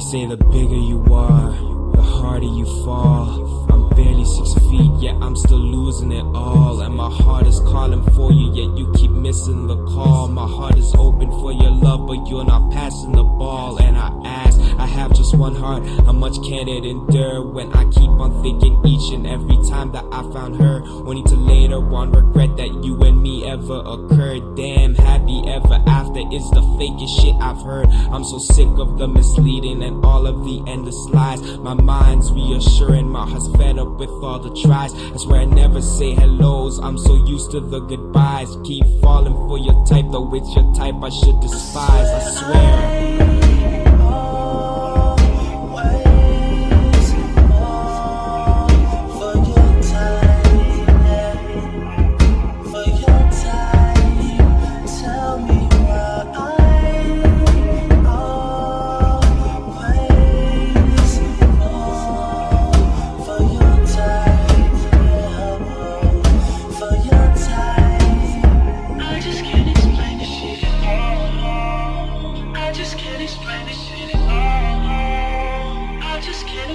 say the bigger you are, the harder you fall. I'm barely six feet, yet I'm still losing it all. And my heart is calling for you, yet you keep missing the call. My heart is open for your love, but you're not passing the ball. And I ask, I have just one heart, how much can it endure when I keep on thinking each and every time that I found her? Only to later on regret that you and me ever occurred. Damn, happy ever after is the fakest shit I've heard. I'm so sick of the misleading and all of the endless lies. My mind's reassuring, my heart's fed up with all the tries. I swear I never say hellos, I'm so used to the goodbyes. Keep falling for your type, though it's your type I should despise, I.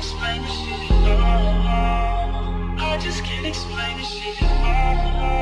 explain shit. I just can't explain the shit. No,